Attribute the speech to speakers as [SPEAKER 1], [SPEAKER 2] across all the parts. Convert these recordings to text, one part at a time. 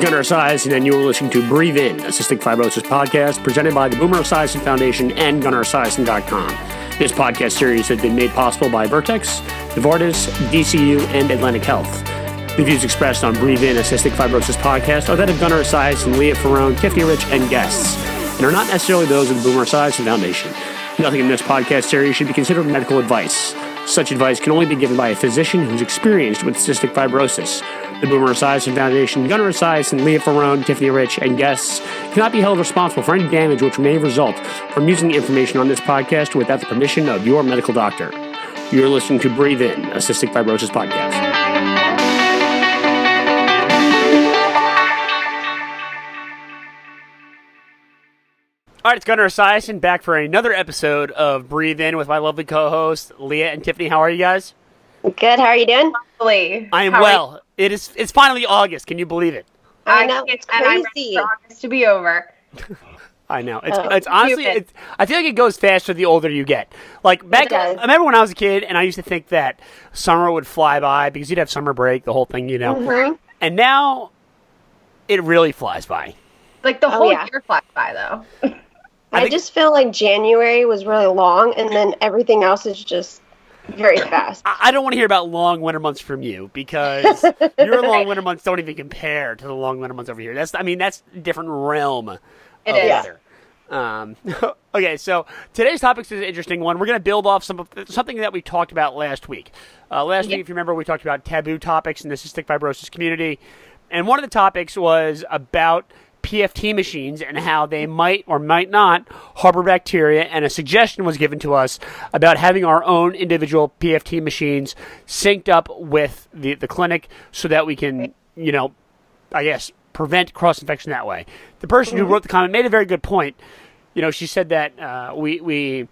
[SPEAKER 1] Gunnar Esiason, and you are listening to Breathe In, a cystic fibrosis podcast presented by the Boomer Esiason Foundation and GunnarEsiason.com. This podcast series has been made possible by Vertex, Novartis, DCU, and Atlantic Health. The views expressed on Breathe In, a cystic fibrosis podcast are that of Gunnar Esiason, Lea Ferrone, Tiffany Rich, and guests, and are not necessarily those of the Boomer Esiason Foundation. Nothing in this podcast series should be considered medical advice. Such advice can only be given by a physician who's experienced with cystic fibrosis. The Boomer Esiason Foundation, Gunnar Esiason, Lea Ferrone, Tiffany Rich, and guests cannot be held responsible for any damage which may result from using the information on this podcast without the permission of your medical doctor. You're listening to Breathe In, a cystic fibrosis podcast. All right, it's Gunnar Esiason back for another episode of Breathe In with my lovely co-host Lea and Tiffany. How are you guys?
[SPEAKER 2] Good. How are you doing?
[SPEAKER 3] Lovely.
[SPEAKER 1] I am
[SPEAKER 3] How are
[SPEAKER 1] well. It is. It's finally August. Can you believe it?
[SPEAKER 2] I know, it's
[SPEAKER 3] and I'm ready
[SPEAKER 2] crazy.
[SPEAKER 3] for August to be over.
[SPEAKER 1] I know. It's
[SPEAKER 2] Oh,
[SPEAKER 1] it's honestly. It's, I feel like it goes faster the older you get. Like back, I remember when I was a kid, and I used to think that summer would fly by because you'd have summer break, the whole thing, you know.
[SPEAKER 2] Mhm.
[SPEAKER 1] And now, it really flies by.
[SPEAKER 3] Like the
[SPEAKER 2] Oh,
[SPEAKER 3] whole
[SPEAKER 2] yeah.
[SPEAKER 3] year flies by though.
[SPEAKER 1] I
[SPEAKER 2] I,
[SPEAKER 1] think-
[SPEAKER 2] just feel like January was really long, and then everything else is just very fast.
[SPEAKER 1] I, I don't want to hear about long winter months from you because your long winter months don't even compare to the long winter months over here. That's, I mean, that's a different realm.
[SPEAKER 3] It
[SPEAKER 1] of
[SPEAKER 3] is.
[SPEAKER 1] weather. Um, okay, so today's topic is an interesting one. We're going to build off some something that we talked about last week. Uh, last
[SPEAKER 3] Yeah.
[SPEAKER 1] week, if you remember, we talked about taboo topics in the cystic fibrosis community, and one of the topics was about PFT machines and how they might or might not harbor bacteria. And a suggestion was given to us about having our own individual PFT machines synced up with the the clinic so that we can, you know, I guess, prevent cross infection that way. The person who wrote the comment made a very good point. You know, she said that uh, we we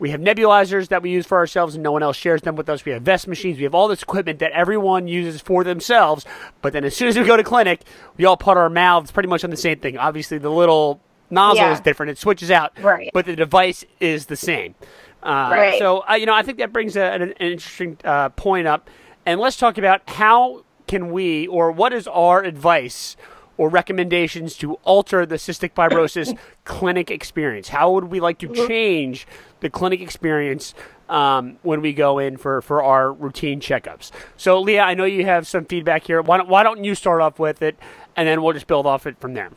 [SPEAKER 1] we have nebulizers that we use for ourselves, and no one else shares them with us. We have vest machines. We have all this equipment that everyone uses for themselves. But then, as soon as we go to clinic, we all put our mouths pretty much on the same thing. Obviously, the little nozzle
[SPEAKER 2] Yeah.
[SPEAKER 1] is different; it switches out,
[SPEAKER 3] Right.
[SPEAKER 1] but the device is the same. Uh,
[SPEAKER 2] Right.
[SPEAKER 1] So, uh, you know, I think that brings a, an, an interesting uh, point up. And let's talk about how can we, or what is our advice or recommendations to alter the cystic fibrosis clinic experience? How would we like to change the clinic experience um, when we go in for, for our routine checkups? So, Lea, I know you have some feedback here. Why don't, why don't you start off with it, and then we'll just build off it from there.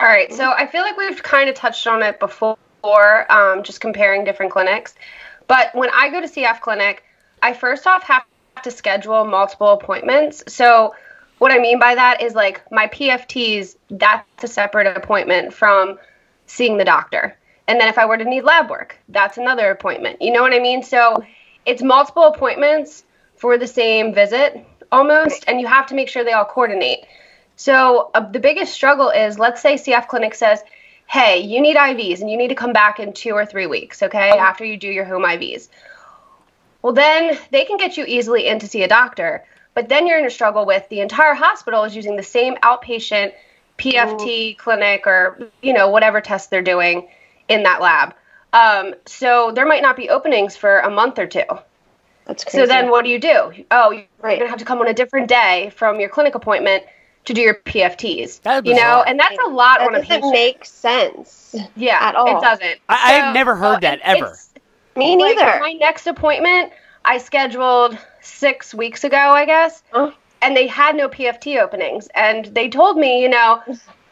[SPEAKER 3] All right, so I feel like we've kind of touched on it before, um, just comparing different clinics. But when I go to CF clinic, I first off have to schedule multiple appointments. So what I mean by that is like my PFTs, that's a separate appointment from seeing the doctor. And then if I were to need lab work, that's another appointment. You know what I mean? So it's multiple appointments for the same visit almost, and you have to make sure they all coordinate. So uh, the biggest struggle is let's say CF Clinic says, hey, you need IVs and you need to come back in two or three weeks, okay, after you do your home IVs. Well, then they can get you easily in to see a doctor, but then you're in a struggle with the entire hospital is using the same outpatient PFT clinic or, you know, whatever test they're doing in that lab. Um, so there might not be openings for a month or two.
[SPEAKER 2] That's crazy.
[SPEAKER 3] So then what do you do? Oh, you're
[SPEAKER 2] Right.
[SPEAKER 3] going to have to come on a different day from your clinic appointment to do your PFTs.
[SPEAKER 1] That is
[SPEAKER 3] you know,
[SPEAKER 1] bizarre.
[SPEAKER 3] and that's a lot
[SPEAKER 2] that
[SPEAKER 3] on a
[SPEAKER 2] doesn't make sense.
[SPEAKER 3] yeah,
[SPEAKER 2] at all.
[SPEAKER 3] it doesn't.
[SPEAKER 1] I- I have
[SPEAKER 3] So-
[SPEAKER 1] never heard
[SPEAKER 3] so
[SPEAKER 1] that, ever.
[SPEAKER 3] it's-
[SPEAKER 2] Me
[SPEAKER 3] like,
[SPEAKER 2] neither.
[SPEAKER 3] my next appointment I scheduled six weeks ago, I guess, and they had no PFT openings, and they told me, you know,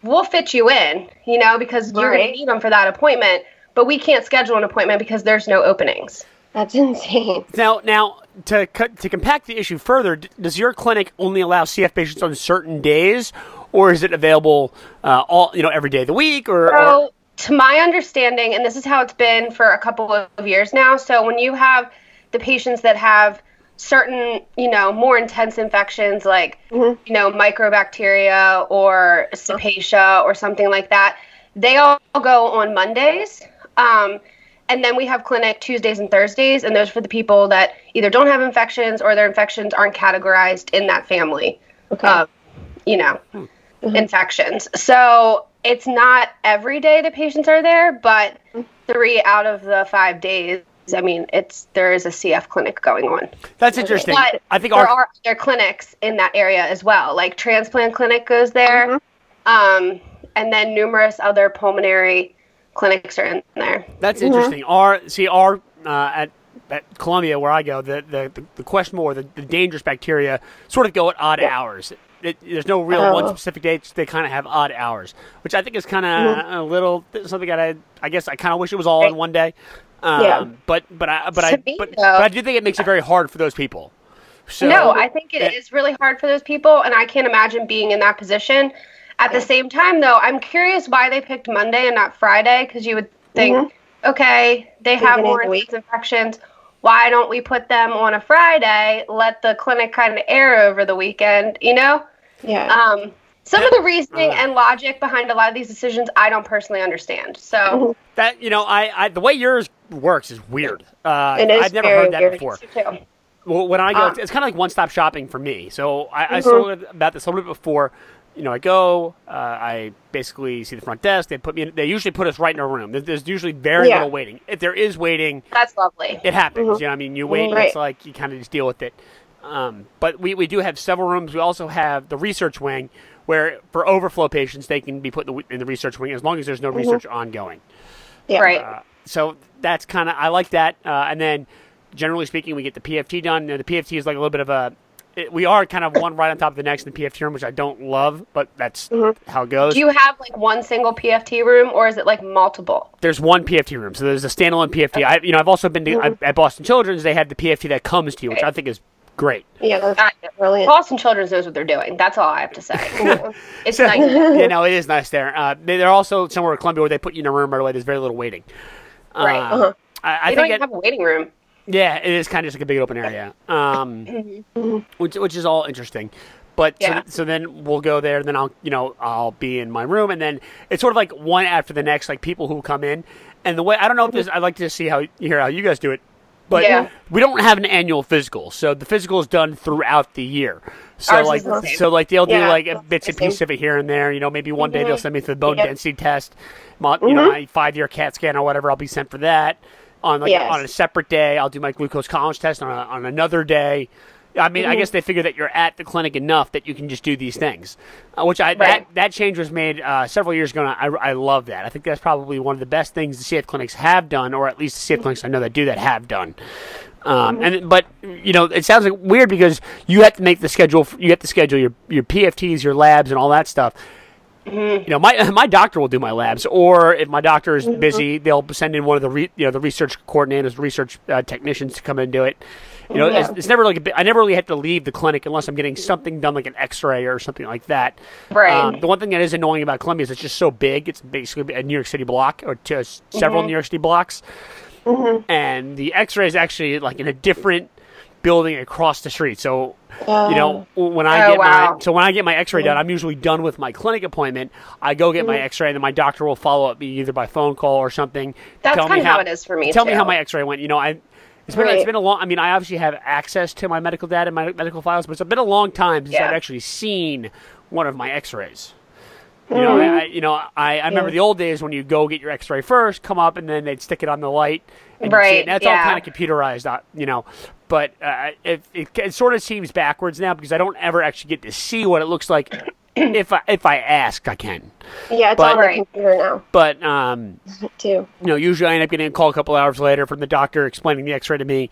[SPEAKER 3] we'll fit you in, you know, because you're going to need them for that appointment, but we can't schedule an appointment because there's no openings.
[SPEAKER 2] That's insane.
[SPEAKER 1] Now, now to cut, to compact the issue further, d- does your clinic only allow CF patients on certain days, or is it available uh, all you know every day of the week? Or, or
[SPEAKER 3] So, to my understanding, and this is how it's been for a couple of years now, so when you have the patients that have certain, you know, more intense infections like, mm-hmm. you know, mycobacteria or cepacia or something like that, they all go on Mondays. Um, and then we have clinic Tuesdays and Thursdays, and those for the people that either don't have infections or their infections aren't categorized in that family
[SPEAKER 2] Okay.
[SPEAKER 3] of, you know, mm-hmm. infections. So it's not every day the patients are there, but mm-hmm. three out of the five days I mean, it's there is a CF clinic going on.
[SPEAKER 1] That's interesting.
[SPEAKER 3] But
[SPEAKER 1] I think
[SPEAKER 3] there
[SPEAKER 1] our
[SPEAKER 3] are other clinics in that area as well. Like transplant clinic goes there,
[SPEAKER 2] Mhm.
[SPEAKER 3] um, and then numerous other pulmonary clinics are in there.
[SPEAKER 1] That's interesting. Our see our uh, at at Columbia where I go, the the, the, the question more the, the dangerous bacteria sort of go at odd hours. It, there's no real
[SPEAKER 2] Oh.
[SPEAKER 1] one specific date. They kind of have odd hours, which I think is kind of a little something that I I guess I kind of wish it was all in one day. Um,
[SPEAKER 2] Yeah.
[SPEAKER 1] But but I but I
[SPEAKER 3] To me,
[SPEAKER 1] but,
[SPEAKER 3] though-
[SPEAKER 1] but I do think it makes it very hard for those people. So,
[SPEAKER 3] no, I think it is
[SPEAKER 1] it-
[SPEAKER 3] really hard for those people, and I can't imagine being in that position. At the same time, though, I'm curious why they picked Monday and not Friday, because you would think,
[SPEAKER 2] Mhm.
[SPEAKER 3] okay, they have more
[SPEAKER 2] the
[SPEAKER 3] infections. Why don't we put them on a Friday? Let the clinic kind of air over the weekend, you know?
[SPEAKER 2] Yeah.
[SPEAKER 3] Um, some of the reasoning
[SPEAKER 1] Uh.
[SPEAKER 3] and logic behind a lot of these decisions, I don't personally understand. So,
[SPEAKER 2] Mhm.
[SPEAKER 1] that you know I, I the way yours works is weird. Uh,
[SPEAKER 2] It is
[SPEAKER 1] I've never
[SPEAKER 2] very
[SPEAKER 1] heard that
[SPEAKER 2] weird.
[SPEAKER 1] before.
[SPEAKER 3] too.
[SPEAKER 1] Well, when I go,
[SPEAKER 3] Ah.
[SPEAKER 1] it's, it's kind of like one stop shopping for me. So I, I
[SPEAKER 2] Mhm.
[SPEAKER 1] told about this a little bit before. You know, I go, uh, I basically see the front desk. They put me. In, they usually put us right in a room. There's, there's usually very
[SPEAKER 2] Yeah.
[SPEAKER 1] little waiting. If there is waiting,
[SPEAKER 3] That's lovely.
[SPEAKER 1] it happens.
[SPEAKER 2] Mhm.
[SPEAKER 1] You know, I mean, you wait.
[SPEAKER 2] Right.
[SPEAKER 1] It's like you kind of just deal with it. Um, but we, we do have several rooms. We also have the research wing, where for overflow patients they can be put in the, in the research wing as long as there's no research ongoing.
[SPEAKER 2] yeah.
[SPEAKER 3] Right.
[SPEAKER 1] Uh, so that's kind of I like that. Uh, and then generally speaking, we get the PFT done. You know, the PFT is like a little bit of a. It, we are kind of one right on top of the next in the PFT room, which I don't love, but that's how it goes.
[SPEAKER 3] Do you have like one single PFT room, or is it like multiple?
[SPEAKER 1] there's one PFT room, so there's a standalone PFT. I, you know, I've also been to, I, at Boston Children's. They have the PFT that comes to you, which I think is great.
[SPEAKER 2] Yeah, that's brilliant.
[SPEAKER 3] Boston Children's knows what they're doing. That's all I have to say. it's
[SPEAKER 1] So,
[SPEAKER 3] nice.
[SPEAKER 1] you know, it is nice there. Uh, they- they're also somewhere in Columbia where they put you in a room right away. There's very little waiting.
[SPEAKER 3] Right.
[SPEAKER 1] Uh,
[SPEAKER 2] Uh-huh.
[SPEAKER 1] I, I
[SPEAKER 3] They don't
[SPEAKER 1] think
[SPEAKER 3] even
[SPEAKER 1] it-
[SPEAKER 3] have a waiting room.
[SPEAKER 1] Yeah, it is kind of just like a big open area, um, which which is all interesting. But
[SPEAKER 3] Yeah.
[SPEAKER 1] so, so then we'll go there, and then I'll you know I'll be in my room, and then it's sort of like one after the next, like people who come in, and the way I don't know if this I'd like to see how hear how you guys do it, but
[SPEAKER 3] Yeah.
[SPEAKER 1] we don't have an annual physical, so the physical is done throughout the year. So
[SPEAKER 3] Ours
[SPEAKER 1] like so like they'll do like bits and pieces of it here and there. You know, maybe one day they'll
[SPEAKER 2] Mhm.
[SPEAKER 1] send me to the bone
[SPEAKER 2] Yep.
[SPEAKER 1] density test, my, you know, my five year CAT scan or whatever. I'll be sent for that on like
[SPEAKER 2] Yes.
[SPEAKER 1] on a separate day. I'll do my glucose tolerance test on, a, on another day. I mean, I
[SPEAKER 2] Mm-hmm.
[SPEAKER 1] guess they figure that you're at the clinic enough that you can just do these things, uh, which I that,
[SPEAKER 3] Right.
[SPEAKER 1] that change was made uh, several years ago. And I, I love that. I think that's probably one of the best things the CF clinics have done, or at least the CF clinics I know that do that have done. Um, and but you know it sounds like weird because you have to make the schedule. You have to schedule your your PFTs, your labs, and all that stuff. You know, my my doctor will do my labs, or if my doctor is busy, they'll send in one of the re, you know the research coordinators, research uh, technicians to come and do it. You know, it's,
[SPEAKER 2] Yeah.
[SPEAKER 1] it's never like a I never really have to leave the clinic unless I'm getting something done, like an X-ray or something like that.
[SPEAKER 3] Right.
[SPEAKER 1] Um, the one thing that is annoying about Columbia is it's just so big. It's basically a New York City block or to uh, several mm-hmm. New York City blocks, mm-hmm. and the X-ray is actually like in a different building across the street. So you know oh. when I
[SPEAKER 3] Oh,
[SPEAKER 1] get
[SPEAKER 3] wow.
[SPEAKER 1] my so when I get my X-ray done, mm-hmm. I'm usually done with my clinic appointment. I go get my X-ray, and then my doctor will follow up me either by phone call or something.
[SPEAKER 3] That's
[SPEAKER 1] tell me
[SPEAKER 3] kinda how it is for me,
[SPEAKER 1] Tell me how my X-ray went. You know, I. It's been, it's
[SPEAKER 2] Right.
[SPEAKER 1] been a long. I mean, I obviously have access to my medical data, and my medical files, but it's been a long time since
[SPEAKER 3] Yeah.
[SPEAKER 1] I've actually seen one of my X-rays. You know, I, you know, I, I remember the old days when you go get your X-ray first, come up, and then they'd stick it on the light, and it.
[SPEAKER 3] Right,
[SPEAKER 1] And that's all kind of computerized, uh, you know. But uh, it, it, it sort of seems backwards now because I don't ever actually get to see what it looks like. if I if I ask, I can.
[SPEAKER 2] Yeah, it's
[SPEAKER 1] But-
[SPEAKER 2] on the computer now
[SPEAKER 1] But um,
[SPEAKER 2] too.
[SPEAKER 1] you know, usually I end up getting a call a couple hours later from the doctor explaining the X-ray to me.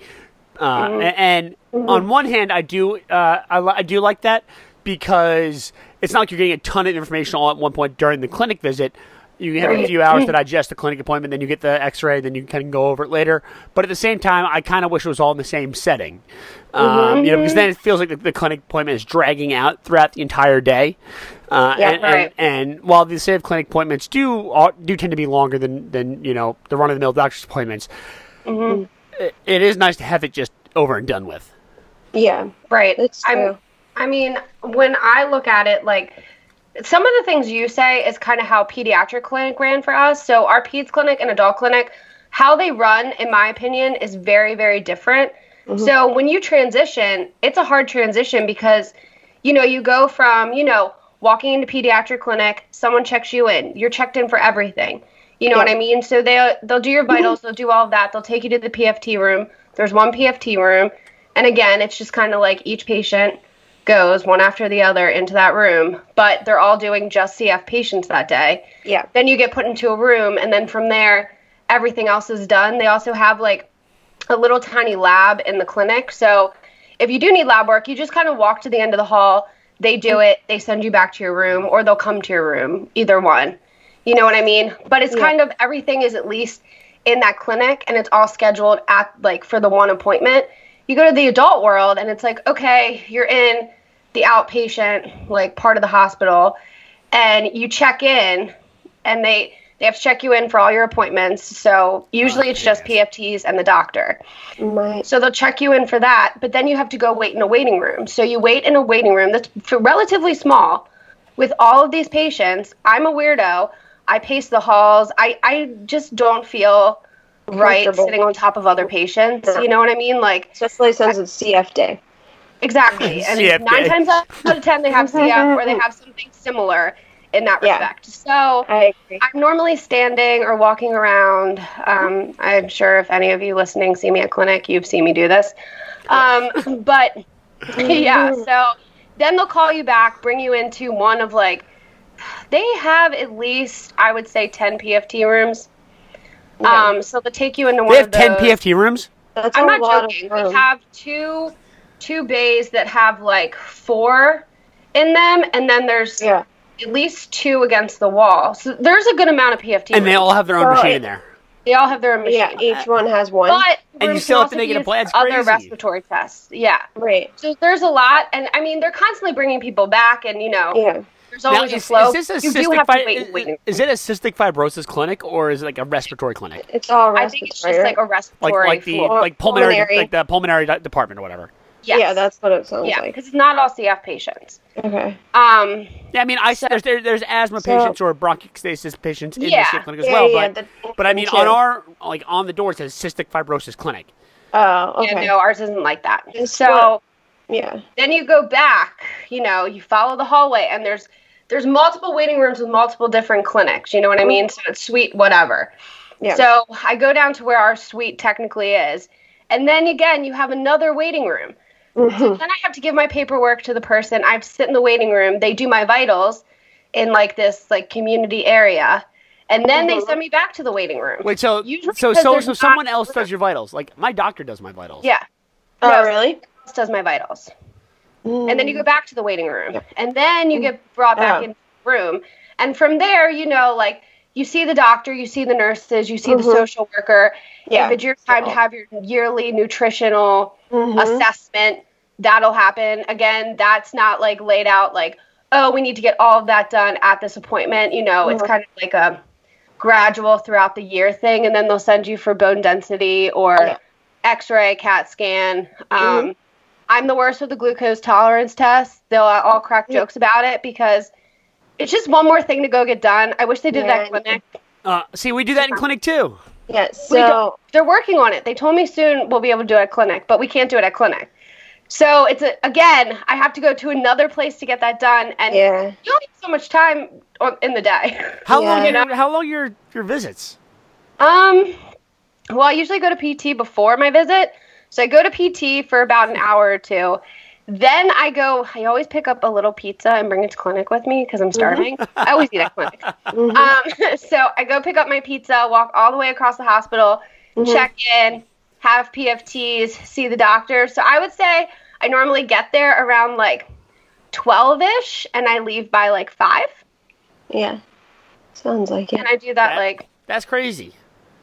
[SPEAKER 1] Uh,
[SPEAKER 3] Mm-hmm.
[SPEAKER 1] And on one hand, I do uh, I, I do like that because it's not like you're getting a ton of information all at one point during the clinic visit. You have a few hours to digest the clinic appointment, then you get the X-ray, then you can go over it later. But at the same time, I kind of wish it was all in the same setting, um, you know, because then it feels like the, the clinic appointment is dragging out throughout the entire day. Uh,
[SPEAKER 2] Yeah,
[SPEAKER 1] and,
[SPEAKER 3] right.
[SPEAKER 1] and, and while the save clinic appointments do are, do tend to be longer than than you know the run of the mill doctor's appointments, it, it is nice to have it just over and done with.
[SPEAKER 2] Yeah,
[SPEAKER 3] Right.
[SPEAKER 2] That's
[SPEAKER 3] I'm-
[SPEAKER 2] true.
[SPEAKER 3] I mean, when I look at it, like some of the things you say is kind of how pediatric clinic ran for us. So our peds clinic and adult clinic, how they run, in my opinion, is very, very different. Mm-hmm. So when you transition, it's a hard transition because, you know, you go from, you know, walking into pediatric clinic, someone checks you in, you're checked in for everything. You know what I mean? So they they'll do your mm-hmm. vitals, they'll do all of that. They'll take you to the PFT room. There's one PFT room, and again, it's just kind of like each patient goes one after the other into that room, but they're all doing just CF patients that day.
[SPEAKER 2] Yeah.
[SPEAKER 3] Then you get put into a room, and then from there, everything else is done. They also have like a little tiny lab in the clinic. So if you do need lab work, you just kind of walk to the end of the hall. They do mm-hmm. it, they send you back to your room, or they'll come to your room, either one. You know what I mean? But it's
[SPEAKER 2] Yeah.
[SPEAKER 3] kind of everything is at least in that clinic and it's all scheduled at like for the one appointment. You go to the adult world and it's like, okay, you're in the outpatient like part of the hospital and you check in and they they have to check you in for all your appointments. So usually
[SPEAKER 1] Oh,
[SPEAKER 3] it's just. PFTs and the doctor.
[SPEAKER 2] My
[SPEAKER 3] So they'll check you in for that, but then you have to go wait in a waiting room. So you wait in a waiting room that's relatively small with all of these patients. I'm a weirdo. I pace the halls. I, I just don't feel right sitting on top of other patients.
[SPEAKER 2] Yeah.
[SPEAKER 3] You know what I mean? Like,
[SPEAKER 2] especially since it's CF day.
[SPEAKER 3] Exactly. And
[SPEAKER 1] CF
[SPEAKER 3] nine times out of ten, they have CF or they have something similar in that
[SPEAKER 2] Yeah.
[SPEAKER 3] respect. So
[SPEAKER 2] I agree.
[SPEAKER 3] I'm normally standing or walking around. Um, I'm sure if any of you listening see me at clinic, you've seen me do this. Um, but yeah, so then they'll call you back, bring you into one of like, they have at least, I would say, 10 PFT rooms.
[SPEAKER 2] Yeah.
[SPEAKER 3] Um, so they'll take you into one
[SPEAKER 1] They have ten. PFT rooms.
[SPEAKER 2] That's
[SPEAKER 3] I'm
[SPEAKER 2] a
[SPEAKER 3] not
[SPEAKER 2] lot
[SPEAKER 3] joking.
[SPEAKER 2] of
[SPEAKER 3] We have two two bays that have like four in them, and then there's
[SPEAKER 2] yeah.
[SPEAKER 3] at least two against the wall. So there's a good amount of PFT.
[SPEAKER 1] And they all have their own machine
[SPEAKER 2] it-
[SPEAKER 1] in there.
[SPEAKER 3] They all have their own machine.
[SPEAKER 2] Yeah, each one has one.
[SPEAKER 3] But
[SPEAKER 1] And you still have to
[SPEAKER 3] also
[SPEAKER 1] make it a plan.
[SPEAKER 3] Other
[SPEAKER 1] crazy.
[SPEAKER 3] respiratory tests. Yeah.
[SPEAKER 2] right.
[SPEAKER 3] So there's a lot, and I mean they're constantly bringing people back, and you know
[SPEAKER 2] Yeah.
[SPEAKER 3] there's
[SPEAKER 1] Now,
[SPEAKER 3] always a
[SPEAKER 1] is,
[SPEAKER 3] flow.
[SPEAKER 1] is this a
[SPEAKER 3] you do have
[SPEAKER 1] fi-
[SPEAKER 3] to wait.
[SPEAKER 1] is,
[SPEAKER 3] wait.
[SPEAKER 1] is it a cystic fibrosis clinic or is it like a respiratory clinic?
[SPEAKER 2] It's all
[SPEAKER 3] I think it's just like a respiratory
[SPEAKER 1] like the
[SPEAKER 3] floor.
[SPEAKER 1] like pulmonary,
[SPEAKER 2] Pulmonary.
[SPEAKER 1] like the pulmonary department or whatever.
[SPEAKER 3] Yes.
[SPEAKER 2] Yeah, that's what it sounds
[SPEAKER 3] yeah,
[SPEAKER 2] like.
[SPEAKER 3] because it's not all CF patients.
[SPEAKER 2] Okay.
[SPEAKER 3] Um,
[SPEAKER 1] Yeah, I mean, I
[SPEAKER 3] So-
[SPEAKER 1] there's there, there's asthma
[SPEAKER 2] So-
[SPEAKER 1] patients or bronchiectasis patients in
[SPEAKER 3] Yeah.
[SPEAKER 1] the CF clinic as
[SPEAKER 2] Yeah,
[SPEAKER 1] well.
[SPEAKER 2] yeah,
[SPEAKER 1] but
[SPEAKER 2] the-
[SPEAKER 1] but I mean,
[SPEAKER 2] too.
[SPEAKER 1] on our like on the door it says cystic fibrosis clinic.
[SPEAKER 2] Oh, okay.
[SPEAKER 3] yeah, no, ours isn't like that.
[SPEAKER 2] It's
[SPEAKER 3] so
[SPEAKER 2] what- Yeah.
[SPEAKER 3] then you go back. You know, you follow the hallway, and there's there's multiple waiting rooms with multiple different clinics. You know what I mean? So it's suite whatever.
[SPEAKER 2] Yeah.
[SPEAKER 3] So I go down to where our suite technically is. And then again, you have another waiting room.
[SPEAKER 2] Mhm.
[SPEAKER 3] Then I have to give my paperwork to the person. I've sit in the waiting room. They do my vitals in like this like community area. And then they
[SPEAKER 2] Mhm.
[SPEAKER 3] send me back to the waiting room.
[SPEAKER 1] Wait, so
[SPEAKER 3] Usually
[SPEAKER 1] so so so someone else does your vitals? Like my doctor does my vitals.
[SPEAKER 3] Yeah.
[SPEAKER 2] Oh,
[SPEAKER 3] No,
[SPEAKER 2] really?
[SPEAKER 3] someone else does my vitals. And then you
[SPEAKER 2] Mm.
[SPEAKER 3] go back to the waiting room.
[SPEAKER 2] Yeah.
[SPEAKER 3] And then you get brought back
[SPEAKER 2] Oh.
[SPEAKER 3] into the room. And from there, you know, like you see the doctor, you see the nurses, you see the
[SPEAKER 2] Mhm.
[SPEAKER 3] social worker.
[SPEAKER 2] Yeah.
[SPEAKER 3] If it's your time to have your yearly nutritional
[SPEAKER 2] Mhm.
[SPEAKER 3] assessment, that'll happen. Again, that's not like laid out like, oh, we need to get all of that done at this appointment. You know, it's
[SPEAKER 2] Mhm.
[SPEAKER 3] kind of like a gradual throughout the year thing. And then they'll send you for bone density or
[SPEAKER 2] Yeah.
[SPEAKER 3] x ray, CAT scan. Um,
[SPEAKER 2] Mhm.
[SPEAKER 3] I'm the worst with the glucose tolerance test. They'll all crack jokes about it because it's just one more thing to go get done. I wish they did
[SPEAKER 2] Yeah.
[SPEAKER 3] that clinic.
[SPEAKER 1] Uh, see, we do that in clinic too.
[SPEAKER 2] Yeah. So
[SPEAKER 3] they're working on it. They told me soon we'll be able to do it at clinic, but we can't do it at clinic. So it's a, again, I have to go to another place to get that done, and
[SPEAKER 2] yeah.
[SPEAKER 3] you only have so much time on, in the day.
[SPEAKER 1] How
[SPEAKER 2] Yeah.
[SPEAKER 1] long?
[SPEAKER 3] You know?
[SPEAKER 1] how long your your visits?
[SPEAKER 3] Um, well, I usually go to PT before my visit, so I go to PT for about an hour or two. Then I go. I always pick up a little pizza and bring it to clinic with me because I'm starving. I always eat at clinic.
[SPEAKER 2] Mhm.
[SPEAKER 3] Um, so I go pick up my pizza, walk all the way across the hospital,
[SPEAKER 2] Mhm.
[SPEAKER 3] check in, have PFTs, see the doctor. So I would say I normally get there around like 12 ish and I leave by like 5.
[SPEAKER 2] yeah. Sounds like it.
[SPEAKER 3] And I do that
[SPEAKER 1] That-
[SPEAKER 3] like,
[SPEAKER 1] That's crazy.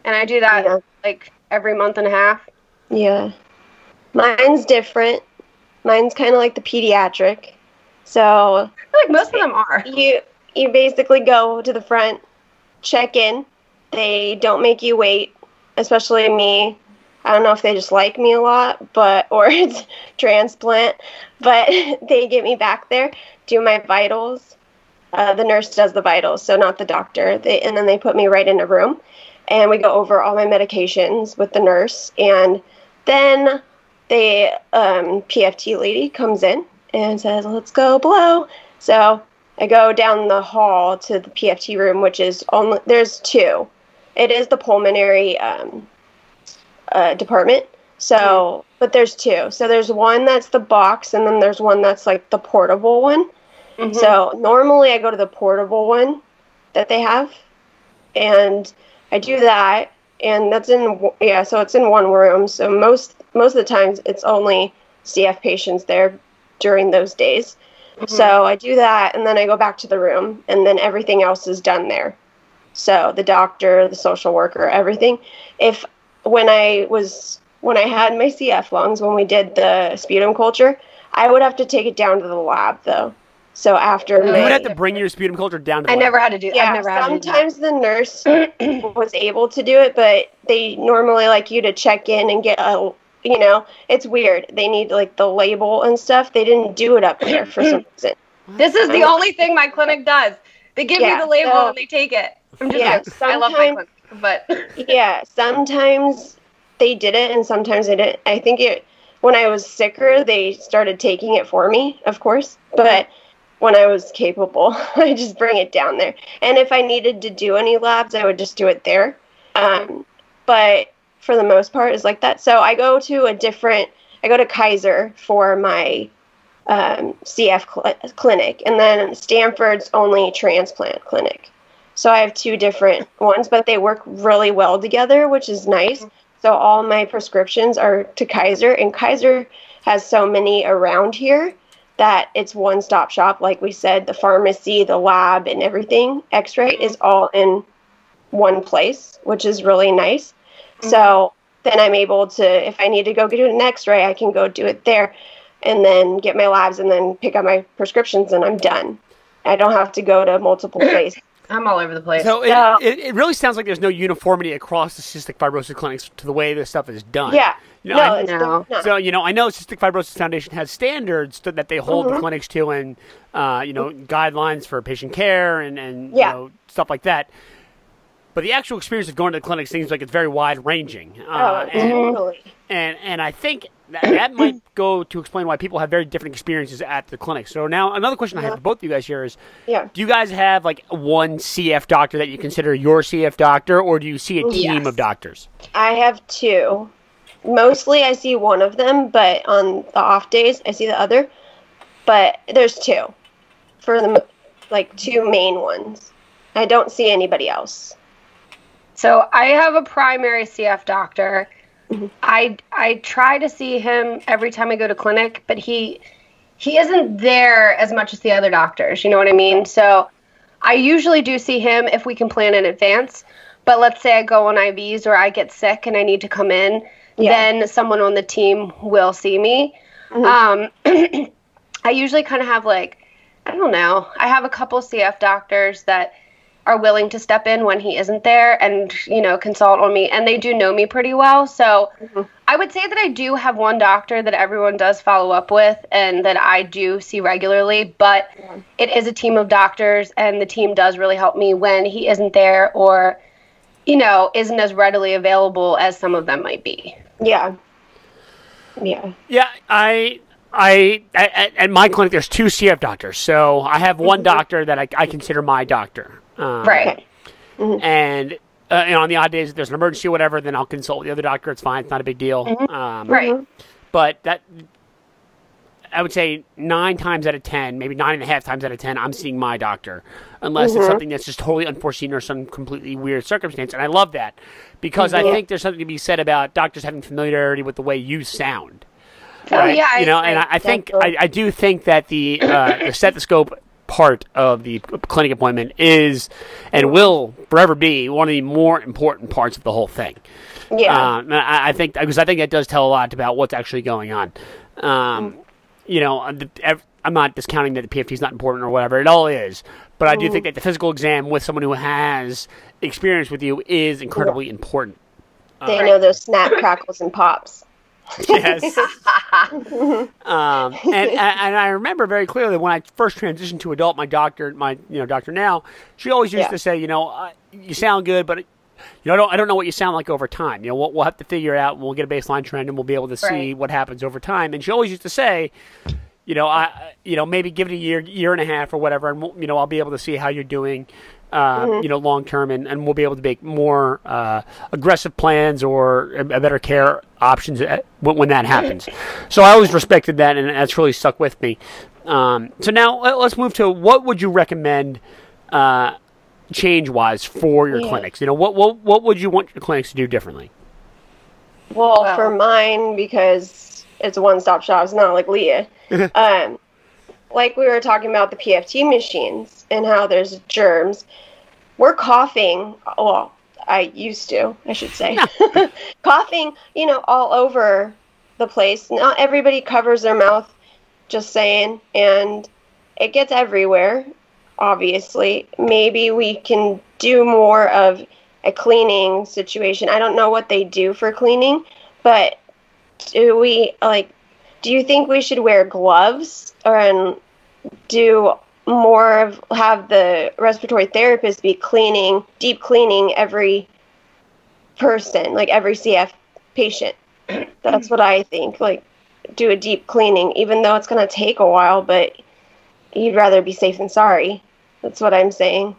[SPEAKER 3] and I do that
[SPEAKER 2] Yeah.
[SPEAKER 3] like every month and a half.
[SPEAKER 2] Yeah. Mine's different. Mine's kind of like the pediatric. So
[SPEAKER 3] I feel like most of them are.
[SPEAKER 2] you you basically go to the front, check in. They don't make you wait, especially me. I don't know if they just like me a lot, but or it's transplant, but they get me back there, do my vitals. Uh, the nurse does the vitals, so not the doctor. They and then they put me right in a room, and we go over all my medications with the nurse, and then the um, PFT lady comes in and says, "Let's go below." So I go down the hall to the PFT room, which is only there's two. it is the pulmonary um, uh, department. So, but there's two. So there's one that's the box, and then there's one that's like the portable one.
[SPEAKER 3] Mhm.
[SPEAKER 2] So normally I go to the portable one that they have, and I do that, and that's in yeah. So it's in one room. So most most of the times it's only CF patients there during those days. Mm-hmm. So I do that, and then I go back to the room, and then everything else is done there. So the doctor, the social worker, everything. If when I was when I had my CF lungs, when we did the sputum culture, I would have to take it down to the lab though. So after
[SPEAKER 3] You
[SPEAKER 1] You
[SPEAKER 2] my,
[SPEAKER 1] would have to bring your sputum culture down to the
[SPEAKER 3] I
[SPEAKER 1] lab.
[SPEAKER 3] never had to do.
[SPEAKER 2] yeah,
[SPEAKER 3] I've never had to do that.
[SPEAKER 2] sometimes the nurse was able to do it, but they normally like you to check in and get a, you know, it's weird. They need like the label and stuff. They didn't do it up there for some reason.
[SPEAKER 3] This is the only thing my clinic does. They give
[SPEAKER 2] Yeah,
[SPEAKER 3] you the label
[SPEAKER 2] so-
[SPEAKER 3] and they take it. I'm just
[SPEAKER 2] Yeah,
[SPEAKER 3] joking. I love my clinic, but
[SPEAKER 2] yeah, sometimes they did it and sometimes they didn't. I think it when I was sicker, they started taking it for me, of course. But when I was capable, I just bring it down there. And if I needed to do any labs, I would just do it there. Um, but for the most part, is like that. So I go to a different. I go to Kaiser for my um, CF cl- clinic, and then Stanford's only transplant clinic. So I have two different ones, but they work really well together, which is nice. So all my prescriptions are to Kaiser, and Kaiser has so many around here that it's one stop shop. Like we said, the pharmacy, the lab, and everything, x ray is all in one place, which is really nice. So then I'm able to, if I need to go do an x ray, I can go do it there and then get my labs and then pick up my prescriptions and I'm done. I don't have to go to multiple places.
[SPEAKER 3] I'm all over the place.
[SPEAKER 1] So it,
[SPEAKER 2] So-
[SPEAKER 1] it, it really sounds like there's no uniformity across the cystic fibrosis clinics to the way this stuff is done.
[SPEAKER 2] Yeah.
[SPEAKER 1] You know,
[SPEAKER 2] no,
[SPEAKER 1] I-
[SPEAKER 2] it's
[SPEAKER 3] No.
[SPEAKER 1] So you know, I know Cystic Fibrosis Foundation has standards to, that they hold
[SPEAKER 2] Mm-hmm.
[SPEAKER 1] the clinics to, and uh, you know, guidelines for patient care and and
[SPEAKER 2] Yeah.
[SPEAKER 1] you know, stuff like that. But the actual experience of going to the clinic seems like it's very wide ranging,
[SPEAKER 2] oh,
[SPEAKER 1] uh, and,
[SPEAKER 2] totally.
[SPEAKER 1] and and I think that, that might go to explain why people have very different experiences at the clinic. So now another question I have for both of you guys here is:
[SPEAKER 2] Yeah.
[SPEAKER 1] Do you guys have like one CF doctor that you consider your CF doctor, or do you see a team
[SPEAKER 3] Yes.
[SPEAKER 1] of doctors?
[SPEAKER 2] I have two. Mostly I see one of them, but on the off days I see the other. But there's two for the like two main ones. I don't see anybody else.
[SPEAKER 3] So I have a primary CF doctor. I I try to see him every time I go to clinic, but he he isn't there as much as the other doctors. You know what I mean? So I usually do see him if we can plan in advance. But let's say I go on IVs or I get sick and I need to come in,
[SPEAKER 2] Yeah.
[SPEAKER 3] then someone on the team will see me. Um, I usually kind of have like I don't know. I have a couple CF doctors that are willing to step in when he isn't there and you know consult on me and they do know me pretty well so mm-hmm. i would say that i do have one doctor that everyone does follow up with and that i do see regularly but it is a team of doctors and the team does really help me when he isn't there or you know isn't as readily available as some of them might be
[SPEAKER 2] Yeah. Yeah.
[SPEAKER 1] Yeah, I, I, at, at my clinic, there's two CF doctors. So I have one mm-hmm. doctor that I, I consider my doctor. Um,
[SPEAKER 3] right
[SPEAKER 1] And, uh, and on the odd days, if there's an emergency or whatever, then I'll consult the other doctor. It's fine. It's not a big deal. Um,
[SPEAKER 3] right
[SPEAKER 1] But that, I would say nine times out of ten, maybe nine and a half times out of ten, I'm seeing my doctor, unless it's something that's just totally unforeseen or some completely weird circumstance. And I love that because I think there's something to be said about doctors having familiarity with the way you sound.
[SPEAKER 3] oh
[SPEAKER 1] Right?
[SPEAKER 3] yeah
[SPEAKER 1] you know,
[SPEAKER 3] I,
[SPEAKER 1] and I, I think I, I do think that the uh, the stethoscope part of the clinic appointment is and will forever be one of the more important parts of the whole thing.
[SPEAKER 2] Yeah.
[SPEAKER 1] Um, I, I think because I think that does tell a lot about what's actually going on. Um, you know, uh, the, I'm not discounting that the PFT is not important or whatever. It all is, but I do think that the physical exam with someone who has experience with you is incredibly important.
[SPEAKER 2] they know those snap crackles and pops.
[SPEAKER 1] Yes. um, and, and and I remember very clearly when I first transitioned to adult, my doctor, my you know doctor now, she always used
[SPEAKER 2] Yeah.
[SPEAKER 1] to say, you know, uh, you sound good, but. You know, I don't, I don't know what you sound like over time. You know, we'll, we'll have to figure it out. and We'll get a baseline trend, and we'll be able to see
[SPEAKER 3] Right.
[SPEAKER 1] what happens over time. And she always used to say, you know, I, you know, maybe give it a year, year and a half, or whatever, and we'll, you know, I'll be able to see how you're doing. Uh, you know, long term, and, and we'll be able to make more uh, aggressive plans or a, a better care options at, when, when that happens. So I always respected that, and that's really stuck with me. Um, so now let, us move to what would you recommend uh, change wise for your
[SPEAKER 2] Yeah.
[SPEAKER 1] clinics? You know, what, what what would you want your clinics to do differently?
[SPEAKER 2] Well,
[SPEAKER 3] Wow.
[SPEAKER 2] for mine, because it's a one-stop shop, it's not like Lea. um, like we were talking about the PFT machines and how there's germs. We're coughing. Well, I used to, I should say, coughing. You know, all over the place. Not everybody covers their mouth. Just saying, and it gets everywhere. Obviously, maybe we can do more of a cleaning situation. I don't know what they do for cleaning, but do we like do you think we should wear gloves or and do more of have the respiratory therapist be cleaning deep cleaning every person like every cf patient that's what i think like do a deep cleaning even though it's going to take a while but you'd rather be safe than sorry that's what i'm saying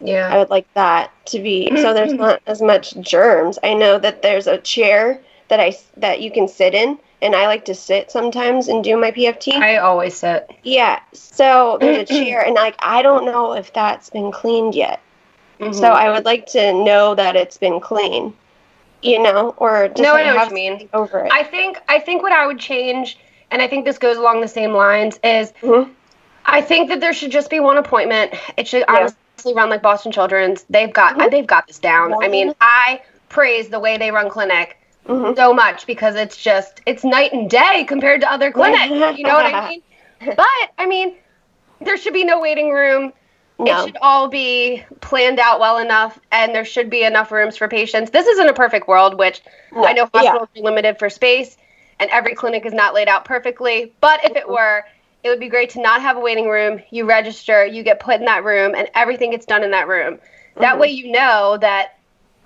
[SPEAKER 3] Yeah.
[SPEAKER 2] I would like that to be so there's not as much germs. I know that there's a chair that I that you can sit in, and I like to sit sometimes and do my PFT.
[SPEAKER 3] I always sit.
[SPEAKER 2] yeah, so there's a chair, and like I don't know if that's been cleaned yet.
[SPEAKER 3] Mm-hmm.
[SPEAKER 2] So I would like to know that it's been clean, you know, or just
[SPEAKER 3] No, I know what
[SPEAKER 2] have
[SPEAKER 3] you mean.
[SPEAKER 2] over it.
[SPEAKER 3] I think I think what I would change, and I think this goes along the same lines, is
[SPEAKER 2] Mhm.
[SPEAKER 3] I think that there should just be one appointment. It should honestly run like Boston Children's. They've got
[SPEAKER 2] Mhm.
[SPEAKER 3] they've got this down. I mean,
[SPEAKER 2] Mhm.
[SPEAKER 3] I praise the way they run clinic
[SPEAKER 2] Mhm.
[SPEAKER 3] so much because it's just it's night and day compared to other clinics. you know what I mean? But I mean, there should be no waiting room. It should all be planned out well enough, and there should be enough rooms for patients. This isn't a perfect world, which I know
[SPEAKER 2] Yeah.
[SPEAKER 3] hospitals are limited for space, and every clinic is not laid out perfectly. But if it were, it would be great to not have a waiting room. You register, you get put in that room, and everything gets done in that room. That
[SPEAKER 2] Mhm.
[SPEAKER 3] way, you know that,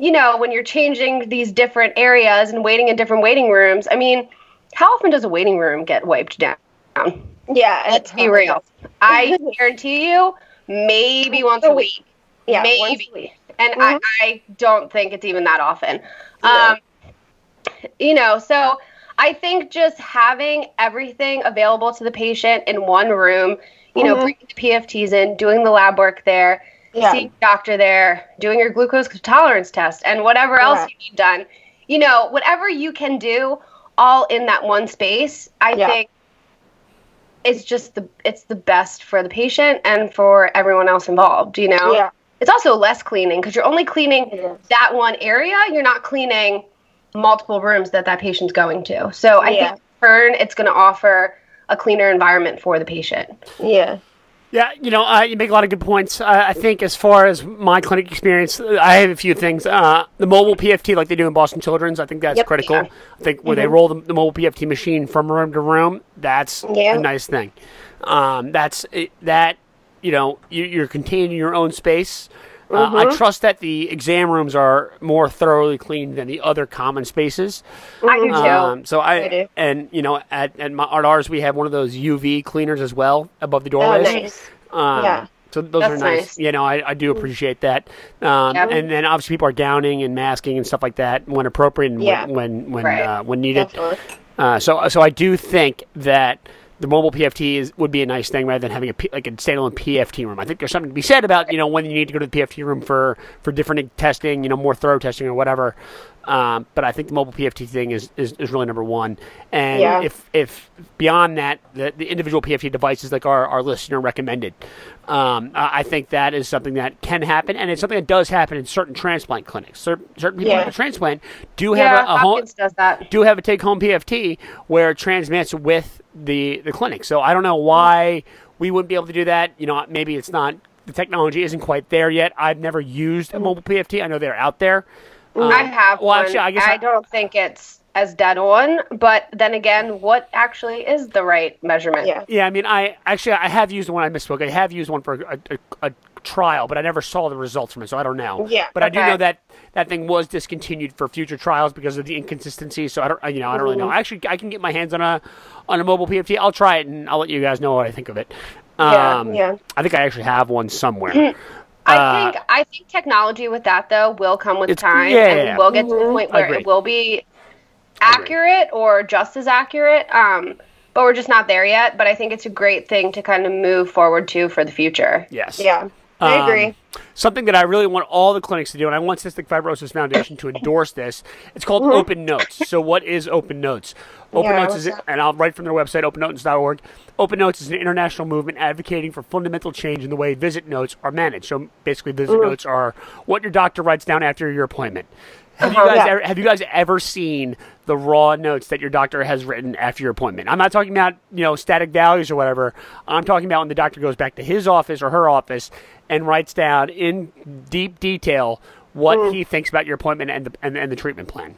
[SPEAKER 3] you know, when you're changing these different areas and waiting in different waiting rooms. I mean, how often does a waiting room get wiped down?
[SPEAKER 2] Yeah,
[SPEAKER 3] Let's be real. I guarantee you, maybe once a week.
[SPEAKER 2] Yeah,
[SPEAKER 3] maybe.
[SPEAKER 2] once a week.
[SPEAKER 3] And
[SPEAKER 2] Mhm.
[SPEAKER 3] I, I don't think it's even that often.
[SPEAKER 2] No.
[SPEAKER 3] Um, you know, so I think just having everything available to the patient in one room, you know,
[SPEAKER 2] Mhm.
[SPEAKER 3] bringing the PFTs in, doing the lab work there,
[SPEAKER 2] Yeah.
[SPEAKER 3] seeing doctor there, doing your glucose tolerance test, and whatever else
[SPEAKER 2] Correct.
[SPEAKER 3] you need done. You know, whatever you can do, all in that one space. I
[SPEAKER 2] Yeah.
[SPEAKER 3] think it's just the it's the best for the patient and for everyone else involved. You know,
[SPEAKER 2] Yeah.
[SPEAKER 3] it's also less cleaning because you're only cleaning that one area. You're not cleaning multiple rooms that that patient's going to. So I
[SPEAKER 2] Yeah.
[SPEAKER 3] think in turn it's going to offer a cleaner environment for the patient.
[SPEAKER 2] Yeah.
[SPEAKER 1] Yeah, you know, uh, you make a lot of good points. Uh, I think as far as my clinic experience, I have a few things. Uh, the mobile PFT, like they do in Boston Children's, I think that's
[SPEAKER 2] Yep.
[SPEAKER 1] critical.
[SPEAKER 3] Yeah.
[SPEAKER 1] I think where they roll the, the mobile PFT machine from room to room, that's
[SPEAKER 2] Yeah.
[SPEAKER 1] a nice thing. Um, that's it, that. You know, you, you're contained in your own space. Uh, I trust that the exam rooms are more thoroughly cleaned than the other common spaces.
[SPEAKER 3] I do too.
[SPEAKER 1] Um, so I,
[SPEAKER 2] I do.
[SPEAKER 1] and you know at at, my, at ours we have one of those UV cleaners as well above the doorways.
[SPEAKER 2] Oh, nice.
[SPEAKER 1] Um,
[SPEAKER 2] Yeah.
[SPEAKER 1] So those
[SPEAKER 3] That's
[SPEAKER 1] are nice.
[SPEAKER 3] nice.
[SPEAKER 1] You know, I, I do appreciate that. Um. And then obviously people are gowning and masking and stuff like that when appropriate and
[SPEAKER 2] Yeah.
[SPEAKER 1] when when when,
[SPEAKER 3] Right.
[SPEAKER 1] uh, when needed. Uh, so so I do think that the mobile PFT is would be a nice thing rather than having a P, like a standalone PFT room. I think there's something to be said about you know when you need to go to the PFT room for for different testing, you know, more thorough testing or whatever. Um, but I think the mobile PFT thing is, is, is really number one. And
[SPEAKER 2] Yeah.
[SPEAKER 1] if if beyond that, the, the individual PFT devices like our, our listener recommended, um, I think that is something that can happen, and it's something that does happen in certain transplant clinics. Cer- certain people
[SPEAKER 2] Yeah.
[SPEAKER 1] have a transplant do
[SPEAKER 3] yeah,
[SPEAKER 1] have a, a home
[SPEAKER 3] does that.
[SPEAKER 1] do have a take home PFT where it transmits with the the clinic. So I don't know why we wouldn't be able to do that. You know, maybe it's not the technology isn't quite there yet. I've never used a mobile PFT. I know they're out there. Um,
[SPEAKER 3] I have
[SPEAKER 1] well,
[SPEAKER 3] one.
[SPEAKER 1] actually, I guess I-
[SPEAKER 3] don't think it's as dead on, but then again, what actually is the right measurement?
[SPEAKER 2] Yeah.
[SPEAKER 1] Yeah, I mean, I actually I have used one. I misspoke. I have used one for a, a, a trial, but I never saw the results from it, so I don't know.
[SPEAKER 2] Yeah,
[SPEAKER 1] but I do know that that thing was discontinued for future trials because of the inconsistency. So I don't, you know, I don't really
[SPEAKER 2] Mm-hmm.
[SPEAKER 1] know. Actually, I can get my hands on a on a mobile PFT. I'll try it and I'll let you guys know what I think of it.
[SPEAKER 2] Yeah,
[SPEAKER 1] Um,
[SPEAKER 2] yeah.
[SPEAKER 1] I think I actually have one somewhere.
[SPEAKER 3] I
[SPEAKER 1] Uh,
[SPEAKER 3] think I think technology with that though will come with time,
[SPEAKER 1] yeah,
[SPEAKER 3] and we will get to the
[SPEAKER 2] Mhm.
[SPEAKER 3] point where
[SPEAKER 1] Agreed.
[SPEAKER 3] it will be accurate or just as accurate. Um, but we're just not there yet. But I think it's a great thing to kind of move forward to for the future.
[SPEAKER 1] Yes.
[SPEAKER 2] Yeah, I
[SPEAKER 1] Um,
[SPEAKER 2] agree.
[SPEAKER 1] Something that I really want all the clinics to do, and I want Cystic Fibrosis Foundation to endorse this. It's called Open Notes. So, what is Open Notes? Open
[SPEAKER 2] Yeah,
[SPEAKER 1] Notes is,
[SPEAKER 2] that?
[SPEAKER 1] and I'll write from their website, opennotes.org. Open Notes is an international movement advocating for fundamental change in the way visit notes are managed. So, basically, visit notes are what your doctor writes down after your appointment. Have you
[SPEAKER 2] Uh-huh.
[SPEAKER 1] guys
[SPEAKER 2] Yeah.
[SPEAKER 1] ever, have you guys ever seen the raw notes that your doctor has written after your appointment? I'm not talking about you know static values or whatever. I'm talking about when the doctor goes back to his office or her office and writes down in deep detail what
[SPEAKER 2] Mm.
[SPEAKER 1] he thinks about your appointment and the and, and the treatment plan.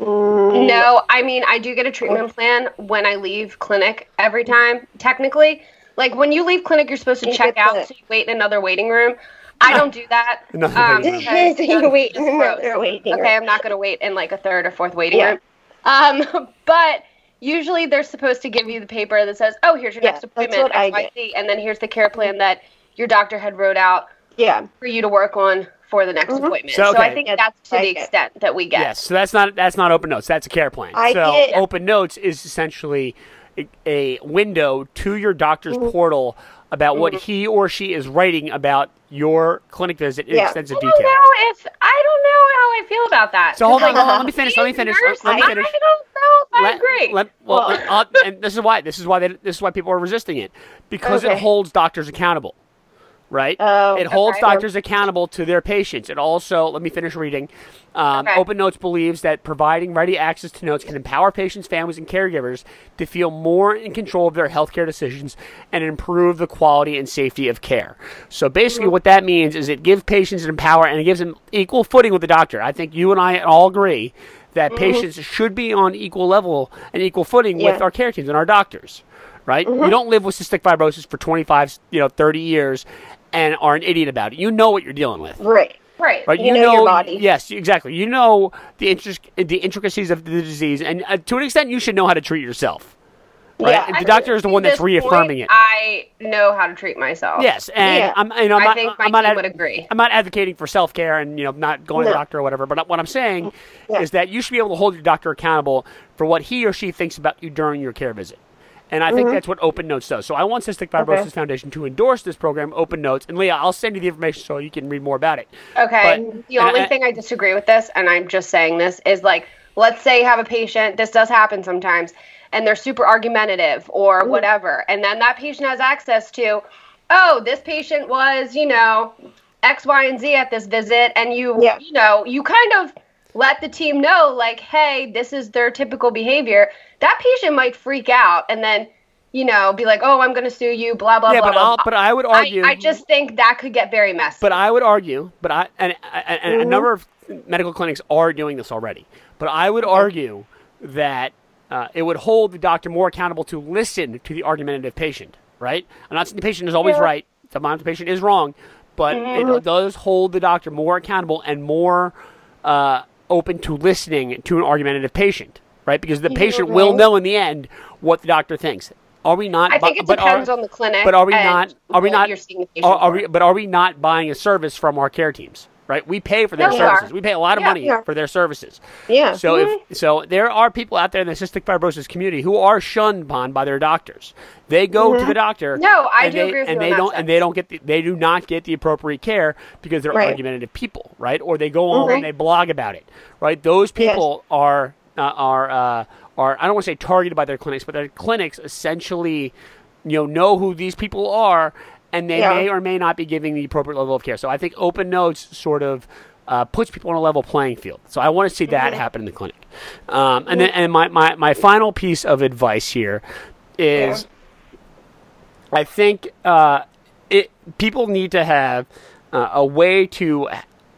[SPEAKER 3] No, I mean I do get a treatment plan when I leave clinic every time. Technically, like when you leave clinic, you're supposed to
[SPEAKER 2] You
[SPEAKER 3] check out,
[SPEAKER 2] the-
[SPEAKER 3] so you wait in another waiting room. I don't do that.
[SPEAKER 1] Another
[SPEAKER 3] um,
[SPEAKER 1] waiting room.
[SPEAKER 3] because
[SPEAKER 2] So you wait
[SPEAKER 3] it's
[SPEAKER 2] in
[SPEAKER 3] gross.
[SPEAKER 2] another waiting
[SPEAKER 3] Okay,
[SPEAKER 2] room.
[SPEAKER 3] I'm not going to wait in like a third or fourth waiting
[SPEAKER 2] Yeah.
[SPEAKER 3] room. Um, but usually they're supposed to give you the paper that says, "Oh, here's your
[SPEAKER 2] Yeah,
[SPEAKER 3] next appointment, XYZ," and then here's the care plan that your doctor had wrote out
[SPEAKER 2] Yeah,
[SPEAKER 3] for you to work on for the next
[SPEAKER 2] Mhm.
[SPEAKER 3] appointment.
[SPEAKER 1] So,
[SPEAKER 3] So. I think
[SPEAKER 2] Yeah,
[SPEAKER 3] that's to
[SPEAKER 2] I
[SPEAKER 3] the
[SPEAKER 2] get.
[SPEAKER 3] extent that we get.
[SPEAKER 1] Yes, so that's not that's not open notes. That's a care plan.
[SPEAKER 2] I
[SPEAKER 1] so
[SPEAKER 2] get-
[SPEAKER 1] open notes is essentially a, a window to your doctor's
[SPEAKER 2] Mm-hmm.
[SPEAKER 1] portal about what he or she is writing about your clinic visit in
[SPEAKER 2] Yeah.
[SPEAKER 1] extensive
[SPEAKER 3] I don't know if I don't know how I feel about that.
[SPEAKER 1] So hold on, hold on, let me finish. Let me finish.
[SPEAKER 3] nurse,
[SPEAKER 1] Let me finish.
[SPEAKER 3] I don't know if I
[SPEAKER 1] Let-
[SPEAKER 3] agree.
[SPEAKER 1] let- well,
[SPEAKER 2] Well-
[SPEAKER 1] let- uh, and this is why this is why they, this is why people are resisting it because it holds doctors accountable, right?
[SPEAKER 2] Oh,
[SPEAKER 1] it holds
[SPEAKER 3] okay.
[SPEAKER 1] doctors accountable to their patients. It also let me finish reading. Um,
[SPEAKER 3] Okay.
[SPEAKER 1] Open Notes believes that providing ready access to notes can empower patients, families, and caregivers to feel more in control of their healthcare decisions and improve the quality and safety of care. So basically, mm-hmm. what that means is it gives patients an power and it gives them equal footing with the doctor. I think you and I all agree that mm-hmm. patients should be on equal level and equal footing with our care teams and our doctors, right? You mm-hmm. don't live with cystic fibrosis for 25, you know, 30 years and are an idiot about it. You know what you're dealing with.
[SPEAKER 2] right.
[SPEAKER 3] right.
[SPEAKER 1] Right,
[SPEAKER 2] You know your body.
[SPEAKER 1] Yes, exactly. You know the intric- the intricacies of the disease, and uh, to an extent, you should know how to treat yourself. Right?
[SPEAKER 2] Yeah.
[SPEAKER 3] I
[SPEAKER 1] the doctor is the one that's reaffirming
[SPEAKER 3] point,
[SPEAKER 1] it.
[SPEAKER 3] I know how to treat myself.
[SPEAKER 1] Yes, and
[SPEAKER 2] Yeah.
[SPEAKER 1] I'm, you know, I'm
[SPEAKER 3] I think my
[SPEAKER 1] I'm not
[SPEAKER 3] team
[SPEAKER 1] ad-
[SPEAKER 3] would agree.
[SPEAKER 1] I'm not advocating for self care and you know not going to the doctor or whatever. But what I'm saying
[SPEAKER 2] Yeah.
[SPEAKER 1] is that you should be able to hold your doctor accountable for what he or she thinks about you during your care visit. And I think that's what Open Notes does. So I want Cystic Fibrosis
[SPEAKER 2] Mm-hmm. Okay.
[SPEAKER 1] Foundation to endorse this program, Open Notes. And Lea, I'll send you the information so you can read more about it.
[SPEAKER 3] Okay.
[SPEAKER 1] But-
[SPEAKER 3] the only
[SPEAKER 1] I-
[SPEAKER 3] thing I disagree with this, and I'm just saying this, is like, let's say you have a patient, this does happen sometimes, and they're super argumentative or whatever, and then that patient has access to, oh, this patient was, you know, X, Y, and Z at this visit, and you,
[SPEAKER 2] Yeah.
[SPEAKER 3] you know, you kind of let the team know, like, hey, this is their typical behavior. That patient might freak out and then, you know, be like, oh, I'm going to sue you, blah, blah,
[SPEAKER 1] yeah,
[SPEAKER 3] blah,
[SPEAKER 1] but,
[SPEAKER 3] blah,
[SPEAKER 1] I'll,
[SPEAKER 3] blah.
[SPEAKER 1] but I would argue.
[SPEAKER 3] I, I just think that could get very messy.
[SPEAKER 1] But I would argue, but I and, and, and a number of medical clinics are doing this already. But I would argue that uh, it would hold the doctor more accountable to listen to the argumentative patient. Right? I'm not saying the patient is always
[SPEAKER 2] Yeah.
[SPEAKER 1] right. Sometimes the patient is wrong, but it does hold the doctor more accountable and more uh, open to listening to an argumentative patient. Right? Because the patient will know in the end what the doctor thinks. Are we not?
[SPEAKER 3] I think it
[SPEAKER 1] but are-
[SPEAKER 3] depends on the clinic.
[SPEAKER 1] but are we not? Are we not?
[SPEAKER 3] You're seeing the patient
[SPEAKER 1] Are, are we? But are we not buying a service from our care teams? Right, we pay for their
[SPEAKER 3] we
[SPEAKER 1] services.
[SPEAKER 3] are.
[SPEAKER 1] We pay a lot of
[SPEAKER 3] Yeah,
[SPEAKER 1] money
[SPEAKER 2] we
[SPEAKER 1] for their services.
[SPEAKER 2] Yeah.
[SPEAKER 1] So if so, there are people out there in the cystic fibrosis community who are shunned upon by their doctors. They go to the doctor.
[SPEAKER 3] Mm-hmm. No, I
[SPEAKER 1] and
[SPEAKER 3] do
[SPEAKER 1] they,
[SPEAKER 3] agree with
[SPEAKER 1] and
[SPEAKER 3] you
[SPEAKER 1] they don't and they don't get the, they do not get the appropriate care because they're
[SPEAKER 2] Right.
[SPEAKER 1] argumentative people, right? Or they go on
[SPEAKER 2] Mhm.
[SPEAKER 1] and they blog about it, right? Those people are uh, are uh, are I don't want to say targeted by their clinics, but their clinics essentially, you know, know who these people are, and they
[SPEAKER 2] Yeah.
[SPEAKER 1] may or may not be giving the appropriate level of care. So I think open notes sort of. Uh, puts people on a level playing field. So I want to see that happen in the clinic. Um, and then, and my, my, my final piece of advice here is I think uh, it people need to have uh, a way to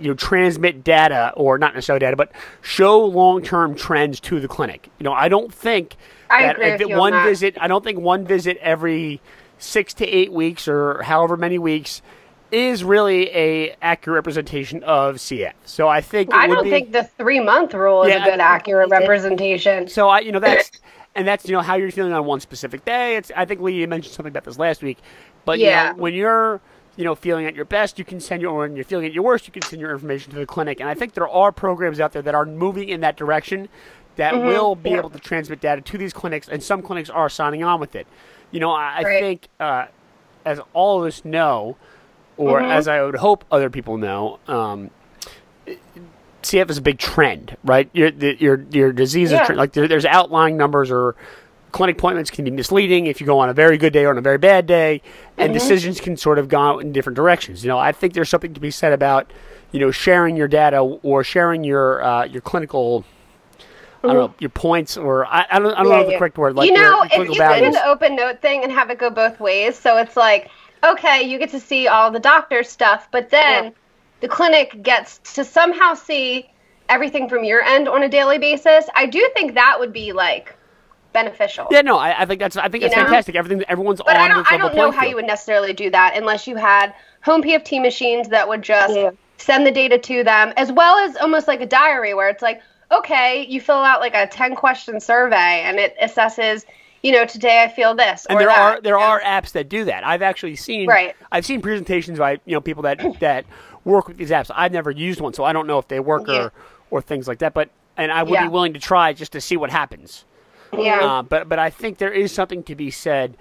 [SPEAKER 1] you know transmit data or not necessarily data, but show long term trends to the clinic. You know, I don't think
[SPEAKER 3] I
[SPEAKER 1] that
[SPEAKER 3] agree
[SPEAKER 1] if
[SPEAKER 3] with
[SPEAKER 1] it-
[SPEAKER 3] you on
[SPEAKER 1] one visit. I don't think one visit every six to eight weeks or however many weeks is really a accurate representation of CF. So I think it
[SPEAKER 3] I don't
[SPEAKER 1] be,
[SPEAKER 3] think the three month rule is a good accurate representation.
[SPEAKER 1] so I, you know, that's and that's you know how you're feeling on one specific day. It's I think Lee you mentioned something about this last week, but
[SPEAKER 3] Yeah.
[SPEAKER 1] you know, when you're you know, feeling at your best, you can send your, or when you're feeling at your worst, you can send your information to the clinic. And I think there are programs out there that are moving in that direction that
[SPEAKER 3] Mm-hmm.
[SPEAKER 1] will be able to transmit data to these clinics, and some clinics are signing on with it. You know, I, I think uh, as all of us know, or
[SPEAKER 3] Mm-hmm.
[SPEAKER 1] as I would hope other people know, um, CF is a big trend, right? Your the, your your disease is trend, like there, there's outlying numbers or clinic appointments can be misleading if you go on a very good day or on a very bad day, and
[SPEAKER 3] Mm-hmm.
[SPEAKER 1] decisions can sort of go in different directions. You know, I think there's something to be said about you know sharing your data or sharing your uh, your clinical. I don't know your points, or I, I don't, I don't know
[SPEAKER 2] Yeah,
[SPEAKER 1] the correct word. Like
[SPEAKER 3] Mm-hmm. you know,
[SPEAKER 1] your
[SPEAKER 3] if
[SPEAKER 1] clinical
[SPEAKER 3] you put in
[SPEAKER 1] values.
[SPEAKER 3] open note thing and have it go both ways, so it's like, okay, you get to see all the doctor stuff, but then
[SPEAKER 2] Yeah.
[SPEAKER 3] the clinic gets to somehow see everything from your end on a daily basis. I do think that would be like beneficial.
[SPEAKER 1] Yeah, no, I, I think that's I think
[SPEAKER 3] You know?
[SPEAKER 1] fantastic. Everything everyone's
[SPEAKER 3] But
[SPEAKER 1] on
[SPEAKER 3] I don't, I don't know how
[SPEAKER 1] field.
[SPEAKER 3] you would necessarily do that unless you had home PFT machines that would just
[SPEAKER 2] Yeah.
[SPEAKER 3] send the data to them, as well as almost like a diary where it's like, okay, you fill out like a 10 question survey and it assesses, you know, today I feel this.
[SPEAKER 1] and
[SPEAKER 3] or
[SPEAKER 1] there
[SPEAKER 3] that,
[SPEAKER 1] are there
[SPEAKER 3] you know?
[SPEAKER 1] are apps that do that. I've actually seen
[SPEAKER 3] Right.
[SPEAKER 1] I've seen presentations by you know people that that work with these apps. I've never used one, so I don't know if they work
[SPEAKER 2] Yeah.
[SPEAKER 1] or or things like that. But and I would
[SPEAKER 3] Yeah.
[SPEAKER 1] be willing to try just to see what happens.
[SPEAKER 2] Yeah.
[SPEAKER 1] Uh, but but I think there is something to be said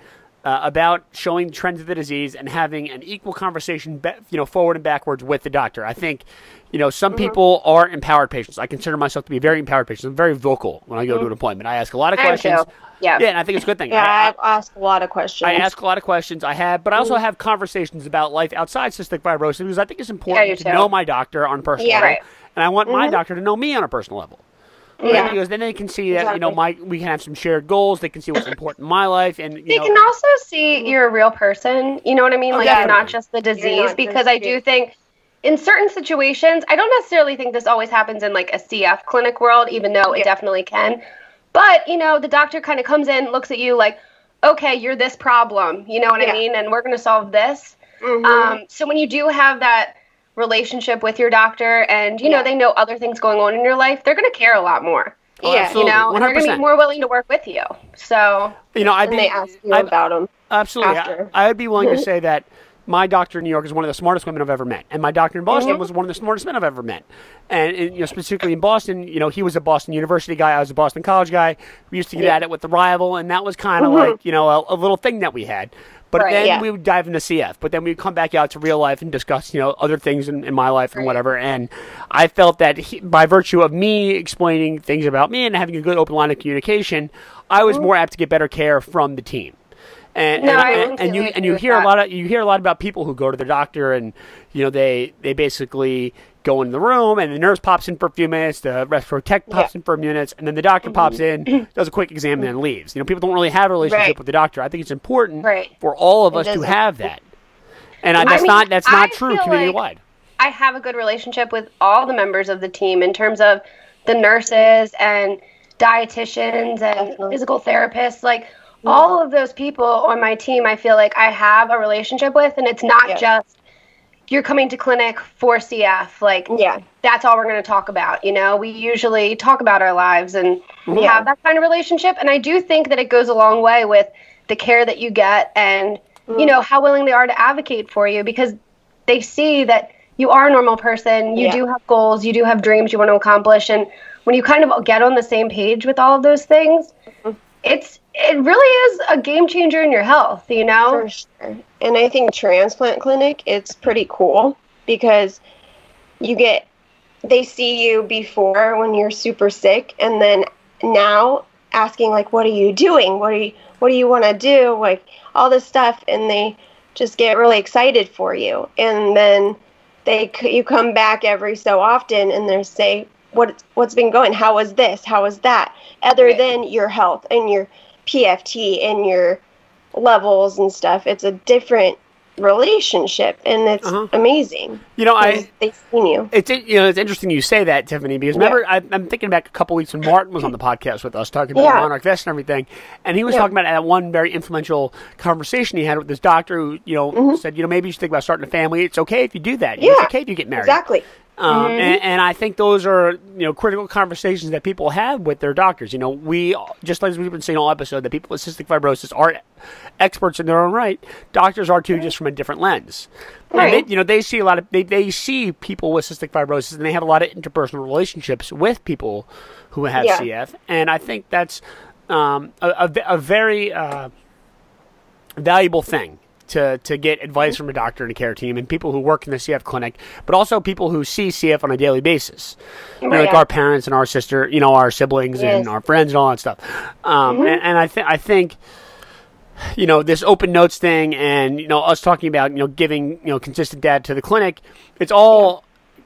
[SPEAKER 1] uh, about showing trends of the disease and having an equal conversation, ba- you know, forward and backwards with the doctor. I think, you know, some mm-hmm. people are empowered patients. I consider myself to be a very empowered patient. I'm very vocal when I go to an mm-hmm. appointment. I ask a lot of
[SPEAKER 3] I
[SPEAKER 1] questions.
[SPEAKER 3] Yeah.
[SPEAKER 1] yeah, and I think it's a good thing.
[SPEAKER 2] yeah,
[SPEAKER 1] I-
[SPEAKER 2] I, ask a lot of questions.
[SPEAKER 1] I ask a lot of questions. I have, but I also mm-hmm. have conversations about life outside cystic fibrosis because I think it's important
[SPEAKER 3] you
[SPEAKER 1] to
[SPEAKER 3] too.
[SPEAKER 1] know my doctor on a personal
[SPEAKER 2] Yeah.
[SPEAKER 1] level,
[SPEAKER 3] Right.
[SPEAKER 1] and I want my doctor to know me on a personal level. Right?
[SPEAKER 2] Yeah.
[SPEAKER 1] Because then they can see that you know
[SPEAKER 2] Exactly.
[SPEAKER 1] my we can have some shared goals. They can see what's important in my life, and you
[SPEAKER 3] They
[SPEAKER 1] know,
[SPEAKER 3] can also see you're a real person. You know what I mean?
[SPEAKER 1] Oh,
[SPEAKER 3] like you're
[SPEAKER 1] definitely.
[SPEAKER 3] not just the disease. Because I do
[SPEAKER 2] you.
[SPEAKER 3] think in certain situations, I don't necessarily think this always happens in like a CF clinic world, even though it
[SPEAKER 2] Yeah.
[SPEAKER 3] definitely can. But you know, the doctor kind of comes in, looks at you like, okay, you're this problem. You know what I mean? And we're going to solve this.
[SPEAKER 2] Mhm.
[SPEAKER 3] Um, so when you do have that relationship with your doctor, and you know they know other things going on in your life, they're going to care a lot more.
[SPEAKER 1] Oh,
[SPEAKER 2] Yeah.
[SPEAKER 1] absolutely.
[SPEAKER 3] You know, and they're going to be more willing to work with you. So
[SPEAKER 1] you know, I'd be
[SPEAKER 2] they ask you
[SPEAKER 1] I'd-
[SPEAKER 2] about them.
[SPEAKER 1] Absolutely. I, I would be willing to say that my doctor in New York is one of the smartest women I've ever met, and my doctor in Boston
[SPEAKER 2] Mhm.
[SPEAKER 1] was one of the smartest men I've ever met. And, and, you know, specifically in Boston, you know, he was a Boston University guy, I was a Boston College guy. We used to get
[SPEAKER 2] Yeah.
[SPEAKER 1] at it with the rival, and that was kind of
[SPEAKER 2] Mhm.
[SPEAKER 1] like you know a, a little thing that we had. But
[SPEAKER 3] Right,
[SPEAKER 1] then
[SPEAKER 2] yeah.
[SPEAKER 1] we would dive into CF, but then we'd come back out to real life and discuss, you know, other things in, in my life and
[SPEAKER 3] Right.
[SPEAKER 1] whatever. And I felt that he, by virtue of me explaining things about me and having a good open line of communication, I was more apt to get better care from the team. And,
[SPEAKER 3] No,
[SPEAKER 1] and, and, and you and you hear a lot of you hear a lot about people who go to their doctor and you know they they basically go in the room and the nurse pops in for a few minutes, the respiratory tech pops
[SPEAKER 2] Yeah.
[SPEAKER 1] in for a few minutes, and then the doctor mm-hmm. pops in, does a quick exam, and then leaves. You know, people don't really have a relationship
[SPEAKER 2] Right.
[SPEAKER 1] with the doctor. I think it's important
[SPEAKER 3] Right.
[SPEAKER 1] for all of
[SPEAKER 2] It
[SPEAKER 1] us to have that. And I,
[SPEAKER 3] I
[SPEAKER 1] that's
[SPEAKER 3] mean,
[SPEAKER 1] not that's
[SPEAKER 3] I
[SPEAKER 1] not true
[SPEAKER 3] feel
[SPEAKER 1] community
[SPEAKER 3] like-
[SPEAKER 1] wide.
[SPEAKER 3] I have a good relationship with all the members of the team in terms of the nurses and dietitians and physical therapists. Like mm-hmm. all of those people on my team, I feel like I have a relationship with, and it's not
[SPEAKER 2] Yeah.
[SPEAKER 3] just you're coming to clinic for CF. Like
[SPEAKER 2] Yeah.
[SPEAKER 3] that's all we're going to talk about. You know, we usually talk about our lives and we
[SPEAKER 2] Yeah.
[SPEAKER 3] have that kind of relationship. And I do think that it goes a long way with the care that you get and,
[SPEAKER 2] Mm.
[SPEAKER 3] you know, how willing they are to advocate for you because they see that you are a normal person. You
[SPEAKER 2] Yeah.
[SPEAKER 3] do have goals, you do have dreams you want to accomplish. And when you kind of get on the same page with all of those things,
[SPEAKER 2] Mm-hmm.
[SPEAKER 3] it's, it really is a game changer in your health, you know?
[SPEAKER 2] For sure. And I think transplant clinic, it's pretty cool because you get they see you before when you're super sick and then now asking like what are you doing? What do you what do you want to do? Like all this stuff and they just get really excited for you. And then they you come back every so often and they say what what's been going? How was this? How was that? Other
[SPEAKER 3] Right.
[SPEAKER 2] than your health and your PFT and your levels and stuff. It's a different relationship, and it's
[SPEAKER 1] Uh-huh.
[SPEAKER 2] amazing.
[SPEAKER 1] You know, i
[SPEAKER 2] they've seen you.
[SPEAKER 1] It's you know it's interesting you say that Tiffany because remember I, I'm thinking back a couple weeks when Martin was on the podcast with us talking about
[SPEAKER 2] Yeah.
[SPEAKER 1] Monarch Vest and everything, and he was
[SPEAKER 2] Yeah.
[SPEAKER 1] talking about that one very influential conversation he had with this doctor who you know said you know maybe you should think about starting a family. It's okay if you do that. You know,
[SPEAKER 2] Mm-hmm. Yeah,
[SPEAKER 1] It's okay if you get married.
[SPEAKER 2] Exactly.
[SPEAKER 1] Um, and, and I think those are you know critical conversations that people have with their doctors. You know, we just like we've been saying all episode that people with cystic fibrosis are experts in their own right. Doctors are too, just from a different lens.
[SPEAKER 2] Right.
[SPEAKER 1] they, you know, they see a lot of they, they see people with cystic fibrosis, and they have a lot of interpersonal relationships with people who have
[SPEAKER 2] Yeah.
[SPEAKER 1] CF. And I think that's um, a, a, a very uh, valuable thing to, to get advice from a doctor and a care team and people who work in the CF clinic, but also people who see CF on a daily basis. You know, like
[SPEAKER 2] Yeah.
[SPEAKER 1] our parents and our sister, you know, our siblings and our friends and all that stuff. Um, and, and I think I think you know this open notes thing and you know us talking about you know giving you know consistent data to the clinic it's all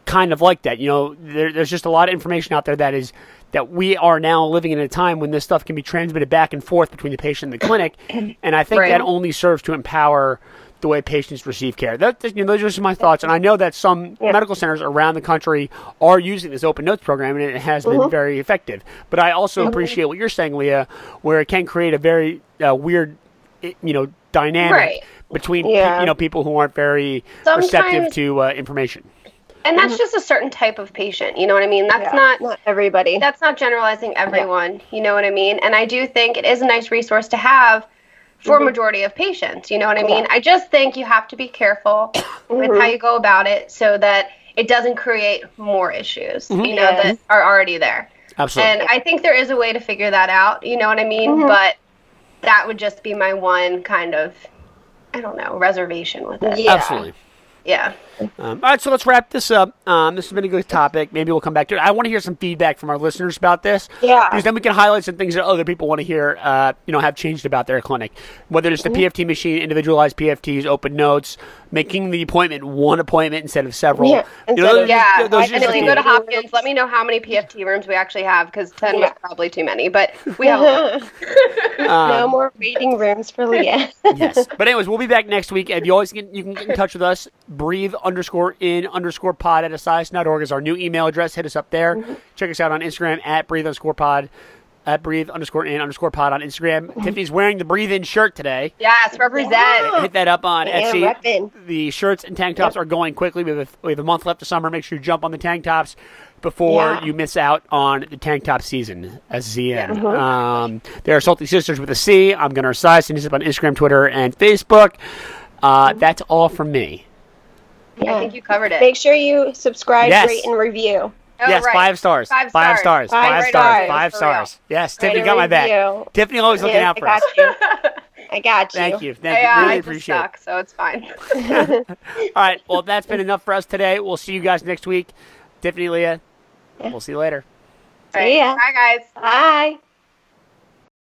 [SPEAKER 1] kind of like that you know there, there's just a lot of information out there that is that we are now living in a time when this stuff can be transmitted back and forth between the patient and the clinic and i think
[SPEAKER 3] Right.
[SPEAKER 1] that only serves to empower the way patients receive care that, you know, those are just my thoughts and i know that some
[SPEAKER 2] Yeah.
[SPEAKER 1] medical centers around the country are using this open notes program and it has been very effective but i also appreciate what you're saying Lea where it can create a very uh, weird you know dynamic
[SPEAKER 3] Right.
[SPEAKER 1] between
[SPEAKER 2] Yeah.
[SPEAKER 1] you know people who aren't very receptive to uh, information.
[SPEAKER 3] And that's mm-hmm. just a certain type of patient. You know what I mean? That's
[SPEAKER 2] Yeah,
[SPEAKER 3] not
[SPEAKER 2] not everybody.
[SPEAKER 3] that's not generalizing everyone. You know what I mean? And I do think it is a nice resource to have for a majority of patients. You know what I mean?
[SPEAKER 2] Yeah.
[SPEAKER 3] I just think you have to be careful with how you go about it so that it doesn't create more issues, mm-hmm. you know,
[SPEAKER 2] Yeah.
[SPEAKER 3] that are already there.
[SPEAKER 1] Absolutely.
[SPEAKER 3] And I think there is a way to figure that out, you know what I mean? But that would just be my one kind of I don't know, reservation with it.
[SPEAKER 2] Yeah.
[SPEAKER 1] Absolutely.
[SPEAKER 3] Yeah.
[SPEAKER 1] Um, all right, so let's wrap this up. Um, this has been a good topic. Maybe we'll come back to it. I want to hear some feedback from our listeners about this.
[SPEAKER 2] Yeah.
[SPEAKER 1] Because then we can highlight some things that other people want to hear, uh, you know, have changed about their clinic. Whether it's the
[SPEAKER 2] Mm-hmm.
[SPEAKER 1] PFT machine, individualized PFTs, open notes, making the appointment one appointment instead of several.
[SPEAKER 2] Yeah,
[SPEAKER 1] You know, those
[SPEAKER 3] Yeah,
[SPEAKER 1] those are
[SPEAKER 3] and if you go to Hopkins, let me know how many PFT rooms we actually have because 10 was probably too many, but we have lot.
[SPEAKER 2] no more waiting rooms for Lea.
[SPEAKER 1] yes. But anyways, we'll be back next week. And you always get, you can get in touch with us. Breathe underscore in underscore pod at esiason.org is our new email address. Hit us up there.
[SPEAKER 2] Mm-hmm.
[SPEAKER 1] Check us out on Instagram at breathe underscore pod. At breathe underscore in underscore pod on Instagram.
[SPEAKER 2] Mm-hmm.
[SPEAKER 1] Tiffany's wearing the breathe in shirt today.
[SPEAKER 3] Yes, represent.
[SPEAKER 2] Yeah.
[SPEAKER 1] Hit that up on
[SPEAKER 2] Yeah,
[SPEAKER 1] Etsy.
[SPEAKER 2] reppin'.
[SPEAKER 1] The shirts and tank tops are going quickly. We have, a, we have a month left of summer. Make sure you jump on the tank tops before
[SPEAKER 2] Yeah.
[SPEAKER 1] you miss out on the tank top season. S-Z-N.
[SPEAKER 2] Mm-hmm.
[SPEAKER 1] Um, they are Salty Cysters with a C. I'm Gunnar Esiason. And this is on Instagram, Twitter, and Facebook. Uh, that's all from me.
[SPEAKER 2] Yeah.
[SPEAKER 3] I think you covered it.
[SPEAKER 2] Make sure you subscribe,
[SPEAKER 1] Yes.
[SPEAKER 2] rate, and review.
[SPEAKER 3] Oh,
[SPEAKER 1] yes,
[SPEAKER 3] right.
[SPEAKER 1] five stars.
[SPEAKER 3] Five
[SPEAKER 1] Five
[SPEAKER 3] stars.
[SPEAKER 1] stars. Five
[SPEAKER 2] Five
[SPEAKER 1] stars.
[SPEAKER 2] stars.
[SPEAKER 1] Five
[SPEAKER 3] For
[SPEAKER 1] stars. Yes, Tiffany got my back.
[SPEAKER 2] review.
[SPEAKER 1] Tiffany always looking
[SPEAKER 2] Yes,
[SPEAKER 1] out for
[SPEAKER 2] I
[SPEAKER 1] us.
[SPEAKER 2] got you. I got you.
[SPEAKER 1] Thank you. Thank
[SPEAKER 3] Yeah,
[SPEAKER 1] you. Really
[SPEAKER 3] I
[SPEAKER 1] appreciate it.
[SPEAKER 3] just suck, so it's fine.
[SPEAKER 1] All right. Well, that's been enough for us today. We'll see you guys next week. Tiffany, Lea, we'll see you later.
[SPEAKER 2] See ya.
[SPEAKER 3] Bye, guys.
[SPEAKER 2] Bye.